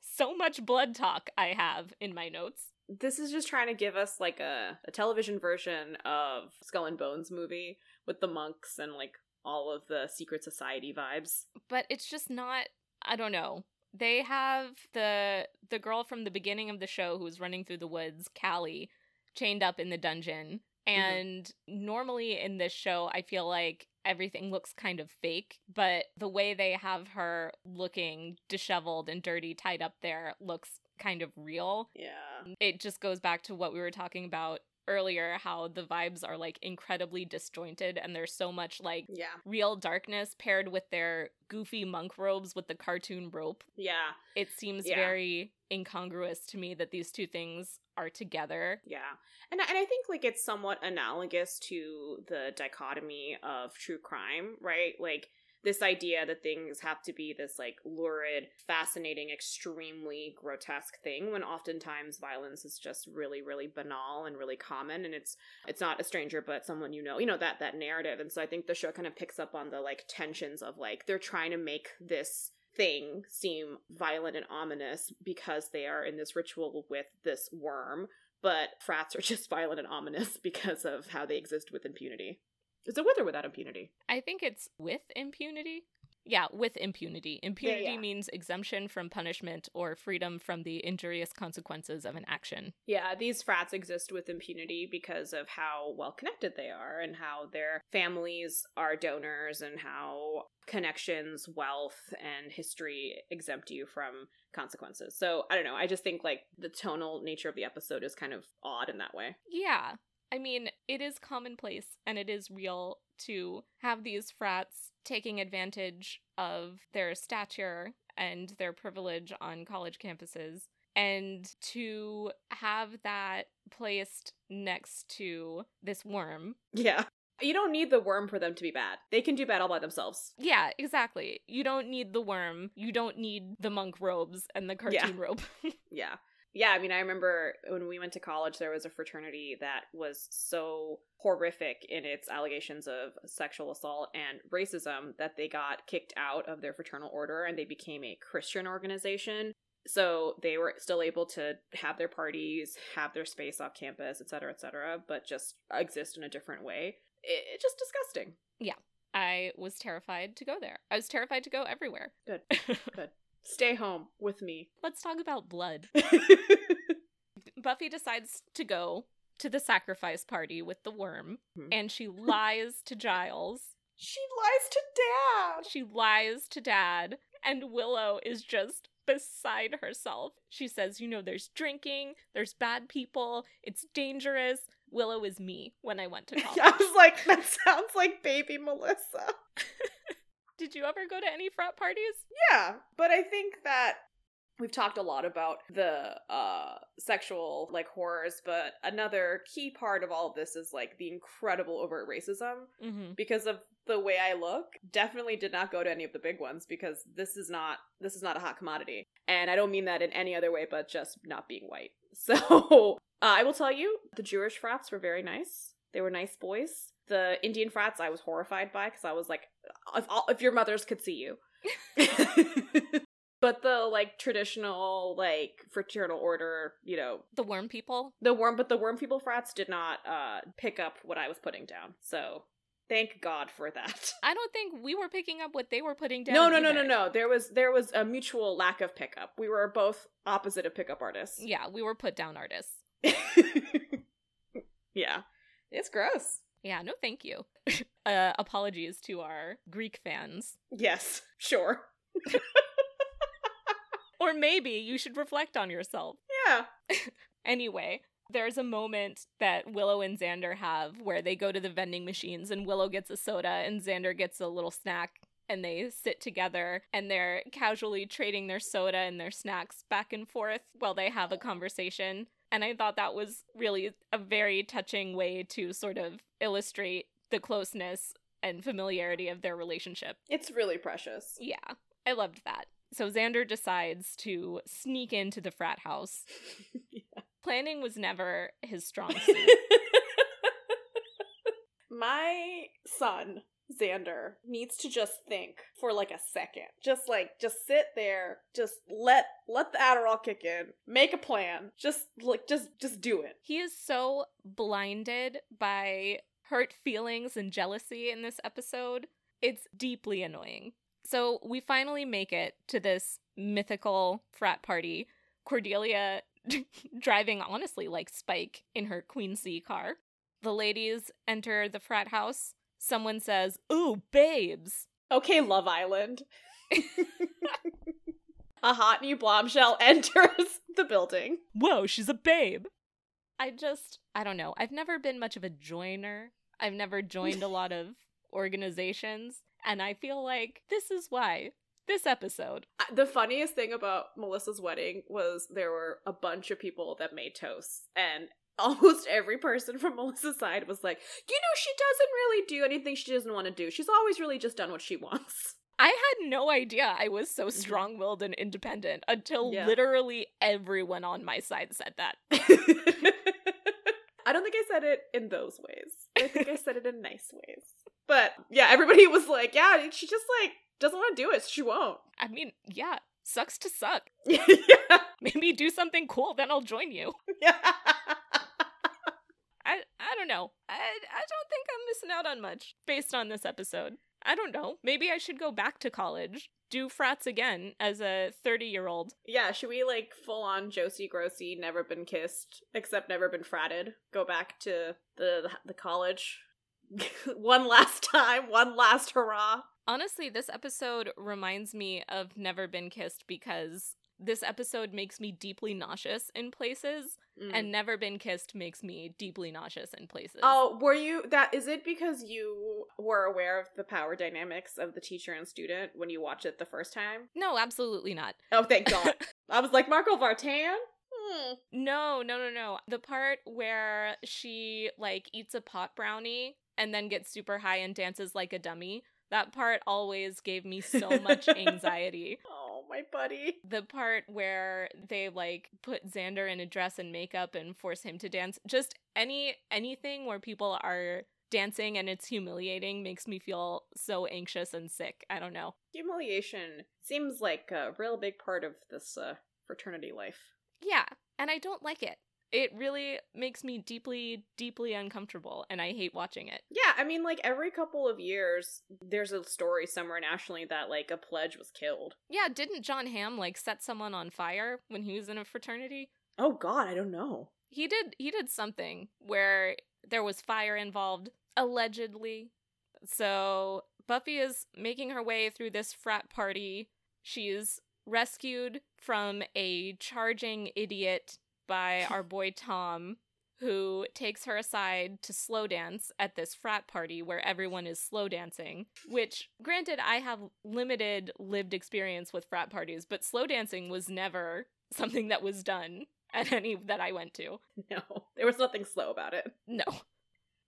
so much blood talk I have in my notes. This is just trying to give us like a, a television version of Skull and Bones movie with the monks and like all of the secret society vibes. But it's just not I don't know. They have the the girl from the beginning of the show who's running through the woods, Callie, chained up in the dungeon. Mm-hmm. And normally in this show, I feel like everything looks kind of fake, but the way they have her looking disheveled and dirty tied up there looks kind of real. Yeah. It just goes back to what we were talking about earlier how the vibes are like incredibly disjointed and there's so much like Yeah. real darkness paired with their goofy monk robes with the cartoon rope. Yeah. It seems Yeah. very incongruous to me that these two things are together. Yeah. And and I think like it's somewhat analogous to the dichotomy of true crime, right? Like this idea that things have to be this like lurid, fascinating, extremely grotesque thing when oftentimes violence is just really really banal and really common and it's it's not a stranger but someone you know. You know that that narrative. And so I think the show kind of picks up on the like tensions of like they're trying to make this thing seem violent and ominous because they are in this ritual with this worm but frats are just violent and ominous because of how they exist with impunity. Is it with or without impunity? I think it's with impunity. Yeah, with impunity. Impunity yeah. means exemption from punishment or freedom from the injurious consequences of an action. Yeah, these frats exist with impunity because of how well connected they are and how their families are donors and how connections, wealth, and history exempt you from consequences. So I don't know. I just think like the tonal nature of the episode is kind of odd in that way. Yeah. I mean, it is commonplace and it is real to have these frats taking advantage of their stature and their privilege on college campuses and to have that placed next to this worm. Yeah. You don't need the worm for them to be bad. They can do bad all by themselves. Yeah, exactly. You don't need the worm. You don't need the monk robes and the cartoon Yeah. robe. Yeah. Yeah, I mean, I remember when we went to college, there was a fraternity that was so horrific in its allegations of sexual assault and racism that they got kicked out of their fraternal order and they became a Christian organization. So they were still able to have their parties, have their space off campus, et cetera, et cetera, but just exist in a different way. It, it's just disgusting. Yeah. I was terrified to go there. I was terrified to go everywhere. Good. Good. Stay home with me. Let's talk about blood. Buffy decides to go to the sacrifice party with the worm, Mhm. and she lies to Giles. she lies to dad. She lies to Dad, and Willow is just beside herself. She says, You know, there's drinking, there's bad people, it's dangerous. Willow is me when I went to college. I was like, that sounds like baby Melissa. Did you ever go to any frat parties? Yeah, but I think that we've talked a lot about the uh sexual like horrors, but another key part of all of this is like the incredible overt racism Mm-hmm. because of the way I look. Definitely did not go to any of the big ones because this is not this is not a hot commodity. And I don't mean that in any other way but just not being white. So, uh, I will tell you, the Jewish frats were very nice. They were nice boys. The Indian frats I was horrified by because I was like, if, all, if your mothers could see you. but the like traditional like fraternal order, you know, The worm people? the worm but the worm people frats did not uh pick up what I was putting down. So thank God for that. I don't think we were picking up what they were putting down. No, no, no, no, no. There was there was a mutual lack of pickup. We were both opposite of pickup artists. Yeah, we were put down artists. yeah. It's gross. Yeah, no thank you. uh, apologies to our Greek fans. Yes, sure. or maybe you should reflect on yourself. Yeah. Anyway, there's a moment that Willow and Xander have where they go to the vending machines and Willow gets a soda and Xander gets a little snack and they sit together and they're casually trading their soda and their snacks back and forth while they have a conversation. And I thought that was really a very touching way to sort of illustrate the closeness and familiarity of their relationship. It's really precious. Yeah, I loved that. So Xander decides to sneak into the frat house. Planning was never his strong suit. My son, Xander, needs to just think for like a second. Just like just sit there, just let let the Adderall kick in, make a plan. Just like just just do it. he is so blinded by hurt feelings and jealousy in this episode. It's deeply annoying. So we finally make it to this mythical frat party. Cordelia driving honestly like Spike in her Queen C car. The ladies enter the frat house. Someone says, Ooh, babes. Okay, Love Island. a hot new bombshell enters the building. Whoa, she's a babe. I just, I don't know. I've never been much of a joiner. I've never joined a lot of organizations. And I feel like this is why this episode. Uh, the funniest thing about Melissa's wedding was there were a bunch of people that made toasts, and almost every person from Melissa's side was like, you know, she doesn't really do anything she doesn't want to do. She's always really just done what she wants. I had no idea I was so mm-hmm. strong willed and independent until Yeah. literally everyone on my side said that. I don't think I said it in those ways. I think I said it in nice ways. But yeah, everybody was like, yeah, she just like doesn't want to do it. So she won't. I mean, yeah, sucks to suck. yeah. Maybe do something cool, then I'll join you. Yeah. I I don't know. I I don't think I'm missing out on much based on this episode. I don't know. Maybe I should go back to college, do frats again as a 30 year old. Yeah, should we like full on Josie Grossie, never been kissed, except never been fratted? Go back to the the college one last time, one last hurrah. Honestly, this episode reminds me of Never Been Kissed because this episode makes me deeply nauseous in places, Mm. and Never Been Kissed makes me deeply nauseous in places. oh, were you that? Is it because you were aware of the power dynamics of the teacher and student when you watched it the first time? no, absolutely not. Oh, thank God! I was like Marco Vartan. Hmm. No, no, no, no. The part where she like eats a pot brownie and then gets super high and dances like a dummy. That part always gave me so much anxiety. Oh, my buddy. The part where they like put Xander in a dress and makeup and force him to dance. Just any anything where people are dancing and it's humiliating makes me feel so anxious and sick. I don't know. Humiliation seems like a real big part of this uh, fraternity life. Yeah, and I don't like it. It really makes me deeply, deeply uncomfortable, and I hate watching it. Yeah, I mean, like every couple of years, there's a story somewhere nationally that like a pledge was killed. Yeah, didn't Jon Hamm like set someone on fire when he was in a fraternity? Oh God, I don't know. He did he did something where there was fire involved, allegedly. So Buffy is making her way through this frat party. She's rescued from a charging idiot by our boy Tom, who takes her aside to slow dance at this frat party where everyone is slow dancing. Which, granted, I have limited lived experience with frat parties, but slow dancing was never something that was done at any that I went to. No, there was nothing slow about it. No.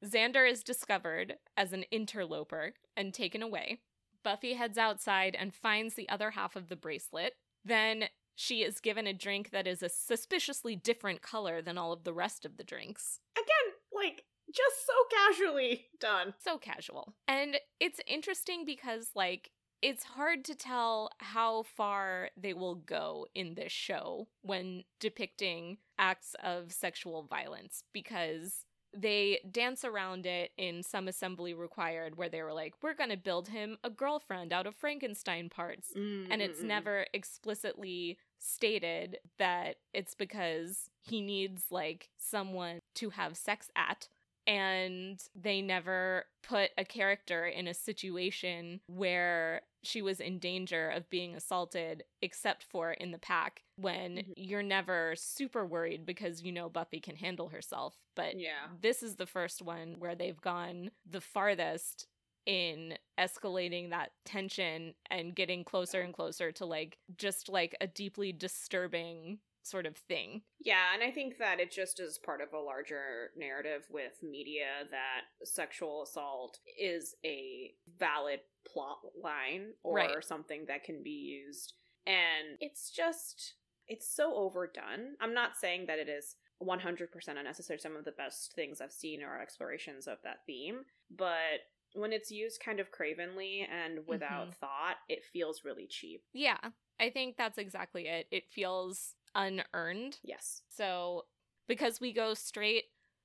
Xander is discovered as an interloper and taken away. Buffy heads outside and finds the other half of the bracelet. Then she is given a drink that is a suspiciously different color than all of the rest of the drinks. Again, like just so casually done. So casual. And it's interesting because, like, it's hard to tell how far they will go in this show when depicting acts of sexual violence because they dance around it in some assembly required where they were like, we're going to build him a girlfriend out of Frankenstein parts. And it's never explicitly stated that it's because he needs like someone to have sex at. and they never put a character in a situation where she was in danger of being assaulted except for in the pack when Mhm. you're never super worried because you know Buffy can handle herself but Yeah. this is the first one where they've gone the farthest in escalating that tension and getting closer and closer to like just like a deeply disturbing sort of thing. Yeah, and I think that it just is part of a larger narrative with media that sexual assault is a valid plot line or Right. something that can be used. And it's just, it's so overdone. I'm not saying that it is 100% unnecessary. Some of the best things I've seen are explorations of that theme. But when it's used kind of cravenly and without mm-hmm. thought, it feels really cheap. Yeah, I think that's exactly it. It feels unearned. Yes. So, because we go straight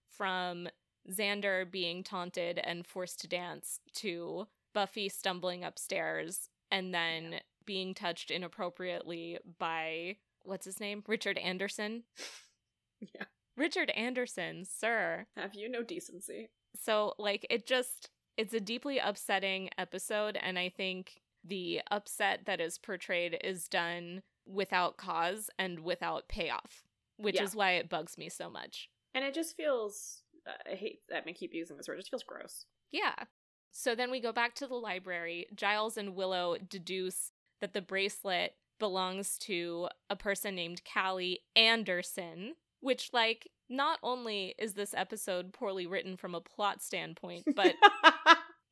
from Xander being taunted and forced to dance to Buffy stumbling upstairs and then being touched inappropriately by what's his name? Richard Anderson. Yeah. Richard Anderson, sir. Have you no decency? So, like, it just, it's a deeply upsetting episode. And I think the upset that is portrayed is done without cause and without payoff, which Yeah. is why it bugs me so much. And it just feels. Uh, I hate that I keep using this word. It just feels gross. Yeah. So then we go back to the library. Giles and Willow deduce that the bracelet belongs to a person named Callie Anderson, which, like, not only is this episode poorly written from a plot standpoint, but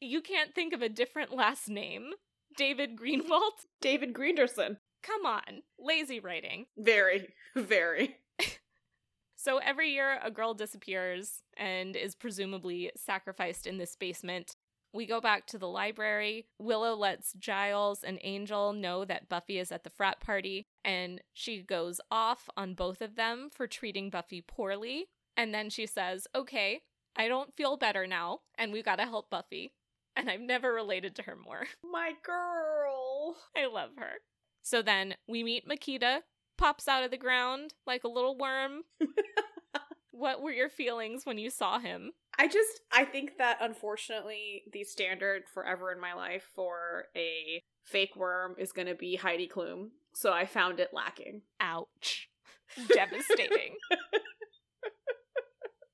you can't think of a different last name. David Greenwald? David Greenderson. Come on. Lazy writing. Very, very. So every year, a girl disappears and is presumably sacrificed in this basement. We go back to the library. Willow lets Giles and Angel know that Buffy is at the frat party, and she goes off on both of them for treating Buffy poorly. And then she says, Okay, I don't feel better now, and we gotta help Buffy. And I've never related to her more. My girl. I love her. So then we meet Machida, pops out of the ground like a little worm. what were your feelings when you saw him? I just, I think that unfortunately, the standard forever in my life for a fake worm is going to be Heidi Klum. So I found it lacking. Ouch. Devastating.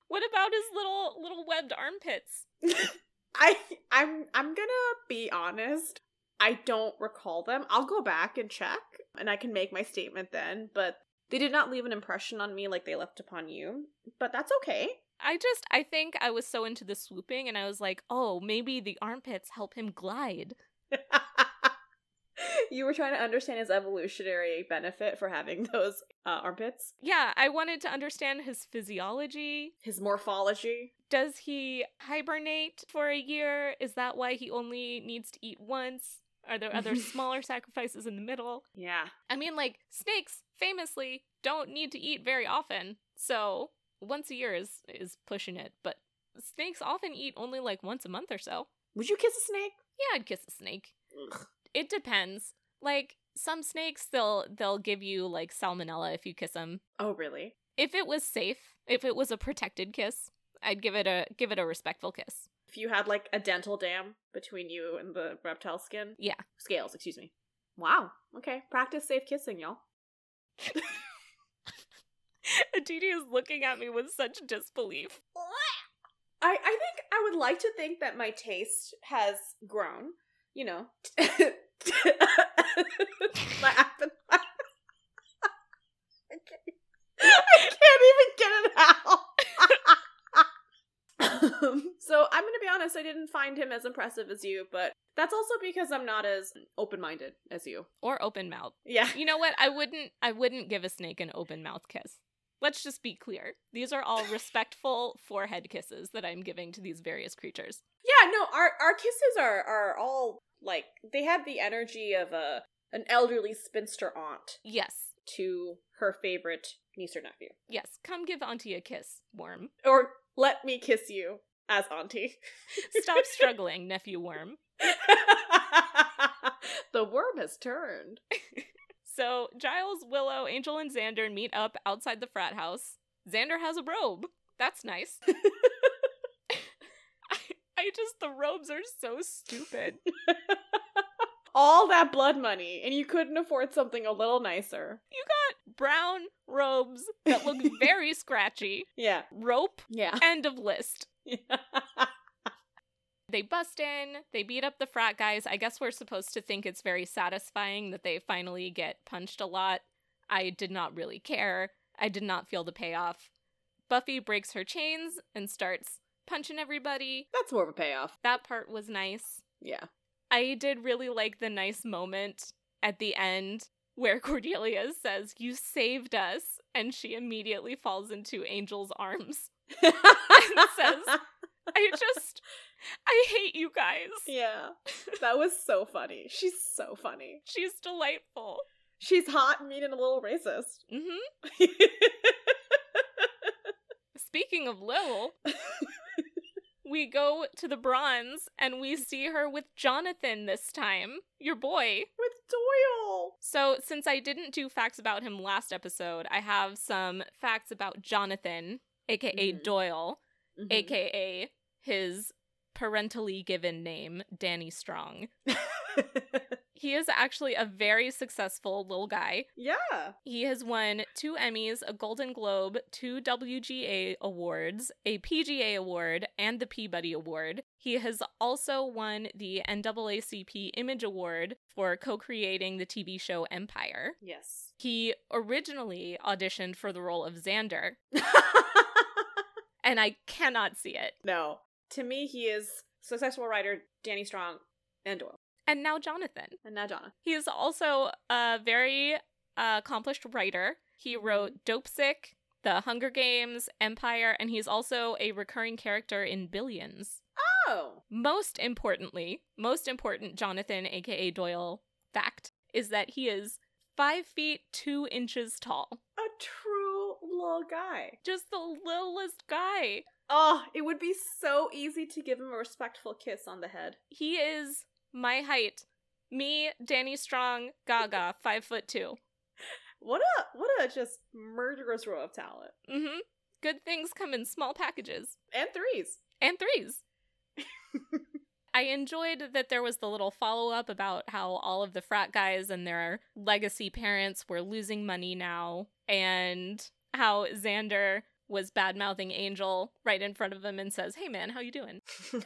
what about his little little webbed armpits? I, I'm, I'm gonna be honest. I don't recall them. I'll go back and check, and I can make my statement then. But they did not leave an impression on me like they left upon you. But that's okay. I just I think I was so into the swooping and I was like, "Oh, maybe the armpits help him glide." you were trying to understand his evolutionary benefit for having those uh, armpits, Yeah, I wanted to understand his physiology. his morphology. Does he hibernate for a year? Is that why he only needs to eat once? Are there other smaller sacrifices in the middle? Yeah. I mean, like, snakes famously don't need to eat very often. So, once a year is, is pushing it. But snakes often eat only like once a month or so. Would you kiss a snake? Yeah, I'd kiss a snake. Ugh. It depends. Like, some snakes, they'll they'll give you like salmonella if you kiss them. Oh, really? If it was safe, if it was a protected kiss, I'd give it a give it a respectful kiss. If you had like a dental dam between you and the reptile skin? Yeah. Scales, excuse me. Wow. Okay. Practice safe kissing, y'all. Aditi is looking at me with such disbelief. I, I think I would like to think that my taste has grown. You know. my appetite. I can't, I can't even get it out. Um, so I'm gonna be honest, I didn't find him as impressive as you, but that's also because I'm not as open-minded as you. Or open mouth. Yeah. You know what? I wouldn't I wouldn't give a snake an open mouth kiss. Let's just be clear. These are all respectful forehead kisses that I'm giving to these various creatures. Yeah, no, our our kisses are are all like they have the energy of a an elderly spinster aunt Yes. to her favorite niece or nephew. Yes. Come give Auntie a kiss, worm. Or let me kiss you as auntie. Stop struggling, nephew worm. the worm has turned. So Giles, Willow, Angel, and Xander meet up outside the frat house. Xander has a robe. That's nice. I just the robes are so stupid. All that blood money, and you couldn't afford something a little nicer. You got brown robes that look very scratchy. Yeah. Rope. Yeah. End of list. They bust in, they beat up the frat guys. I guess we're supposed to think it's very satisfying that they finally get punched a lot. I did not really care. I did not feel the payoff. Buffy breaks her chains and starts punching everybody. That's more of a payoff. That part was nice. Yeah. I did really like the nice moment at the end where Cordelia says, You saved us. And she immediately falls into Angel's arms and says, I just, I hate you guys. yeah. That was so funny. She's so funny. She's delightful. She's hot, mean, and a little racist. Mm-hmm. Speaking of Lil, we go to the bronze and we see her with Jonathan this time, your boy. With Doyle. So, since I didn't do facts about him last episode, I have some facts about Jonathan, aka Mhm. Doyle, Mhm. aka his parentally given name, Danny Strong. He is actually a very successful little guy. yeah. He has won two Emmys, a Golden Globe, two WGA awards, a PGA award, and the Peabody Award. He has also won the NAACP Image Award for co creating the TV show Empire. Yes. He originally auditioned for the role of Xander, and I cannot see it. no. To me, he is successful writer Danny Strong and Doyle. And now Jonathan. And now Donna. He is also a very uh, accomplished writer. He wrote Dopesick, The Hunger Games, Empire, and he's also a recurring character in Billions. Oh. Most importantly, most important Jonathan, aka Doyle, fact is that he is five feet two inches tall. A true little guy. Just the littlest guy. Oh, it would be so easy to give him a respectful kiss on the head. He is my height. Me, Danny Strong, Gaga, five foot two. What a what a just murderous row of talent. Mm-hmm. Good things come in small packages. And threes. and threes. I enjoyed that there was the little follow up about how all of the frat guys and their legacy parents were losing money now, and how Xander was bad mouthing Angel right in front of him and says, "Hey man, how you doing?"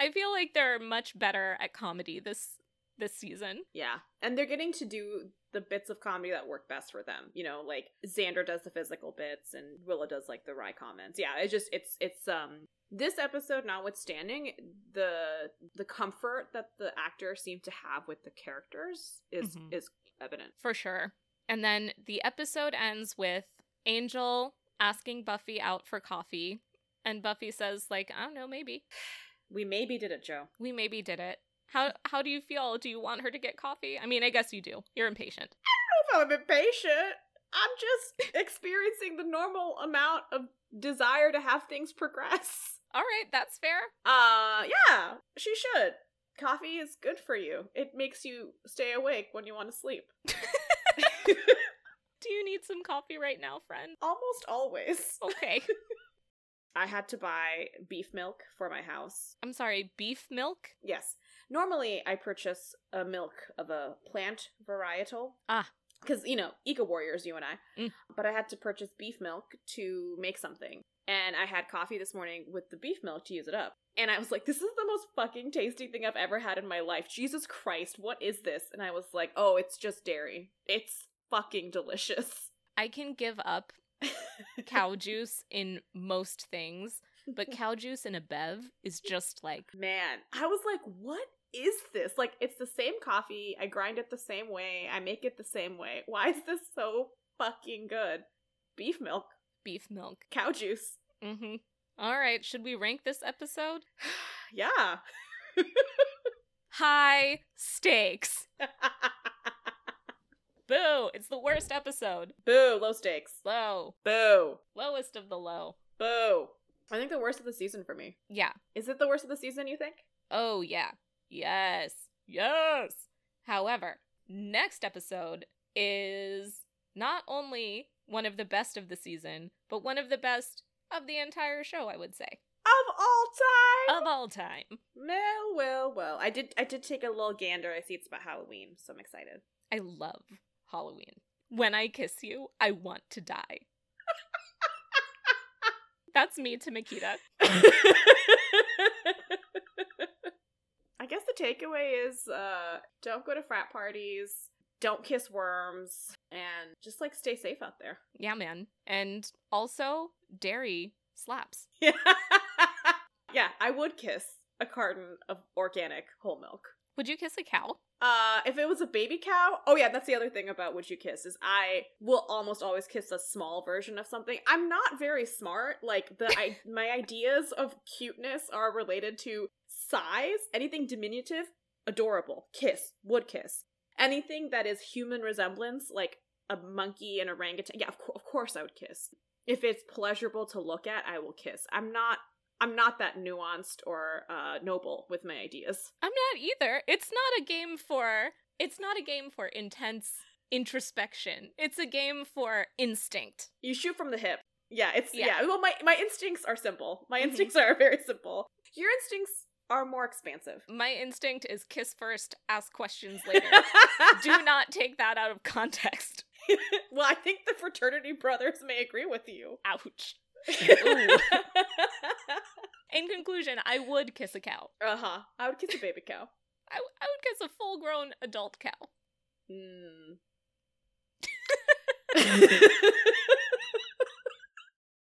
I feel like they're much better at comedy this this season. yeah. And they're getting to do the bits of comedy that work best for them. You know, like Xander does the physical bits and Willow does like the wry comments. Yeah, it's just it's it's um this episode notwithstanding the the comfort that the actors seem to have with the characters is Mhm. is evident. For sure. And then the episode ends with Angel asking Buffy out for coffee. And Buffy says, like, I don't know, maybe. We maybe did it, Joe. We maybe did it. How how do you feel? Do you want her to get coffee? I mean, I guess you do. You're impatient. I don't know if I'm impatient. I'm just experiencing the normal amount of desire to have things progress. All right, that's fair. Uh, yeah, she should. Coffee is good for you. It makes you stay awake when you want to sleep. Do you need some coffee right now, friend? Almost always. Okay. I had to buy beef milk for my house. I'm sorry, beef milk? Yes. Normally, I purchase a milk of a plant varietal. Ah. Because, you know, eco warriors, you and I. Mm. But I had to purchase beef milk to make something. And I had coffee this morning with the beef milk to use it up. And I was like, this is the most fucking tasty thing I've ever had in my life. Jesus Christ, what is this? And I was like, oh, it's just dairy. It's fucking delicious. I can give up cow juice in most things, but cow juice in a bev is just like Man, I was like, what is this? Like, it's the same coffee. I grind it the same way. I make it the same way. Why is this so fucking good? Beef milk, beef milk. cow juice. Mm-hmm. All right, should we rank this episode? yeah. High stakes. Boo! It's the worst episode. Boo, low stakes. Low. Boo. Lowest of the low. Boo. I think the worst of the season for me. Yeah. Is it the worst of the season, you think? Oh, yeah. Yes. Yes. However, next episode is not only one of the best of the season, but one of the best of the entire show, I would say. of all time. of all time. Well, well, well. I did I did take a little gander. I see it's about Halloween, so I'm excited. I love Halloween. When I kiss you, I want to die. That's me to Machida. I guess the takeaway is uh don't go to frat parties, don't kiss worms, and just like stay safe out there. Yeah, man. And also, dairy slaps. Yeah. yeah, I would kiss a carton of organic whole milk. Would you kiss a cow? Uh, if it was a baby cow, oh yeah, that's the other thing about would you kiss is I will almost always kiss a small version of something. I'm not very smart. Like the I, my ideas of cuteness are related to size. Anything diminutive, adorable, kiss, would kiss. Anything that is human resemblance, like a monkey and orangutan, yeah, of, co- of course I would kiss. If it's pleasurable to look at, I will kiss. I'm not. I'm not that nuanced or uh, noble with my ideas. I'm not either. It's not a game for it's not a game for intense introspection. It's a game for instinct. You shoot from the hip. Yeah, it's yeah. Yeah. Well, my my instincts are simple. My Mhm. instincts are very simple. Your instincts are more expansive. My instinct is kiss first, ask questions later. Do not take that out of context. well, I think the fraternity brothers may agree with you. Ouch. In conclusion, I would kiss a cow. uh huh. I would kiss a baby cow. I, I would kiss a full grown adult cow. Hmm.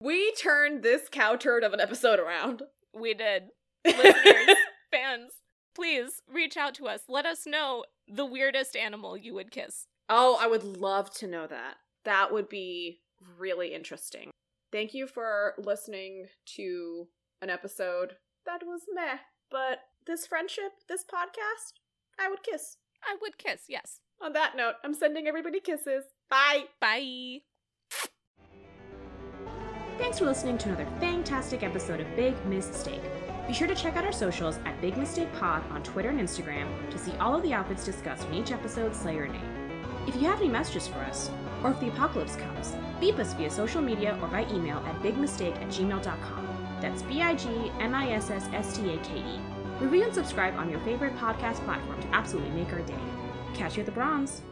we turned this cow turd of an episode around. We did. Listeners, fans, please reach out to us. Let us know the weirdest animal you would kiss. Oh, I would love to know that. That would be really interesting. Thank you for listening to an episode that was meh, but this friendship, this podcast, I would kiss. I would kiss, yes. On that note, I'm sending everybody kisses. Bye. Bye. Thanks for listening to another fantastic episode of Big Mistake. Be sure to check out our socials at Big Mistake Pod on Twitter and Instagram to see all of the outfits discussed in each episode, Slayer name. If you have any messages for us, or if the apocalypse comes, beep us via social media or by email at bigmistake at gmail.com. That's B I G M I S S S T A K E. Review and subscribe on your favorite podcast platform to absolutely make our day. Catch you at the bronze.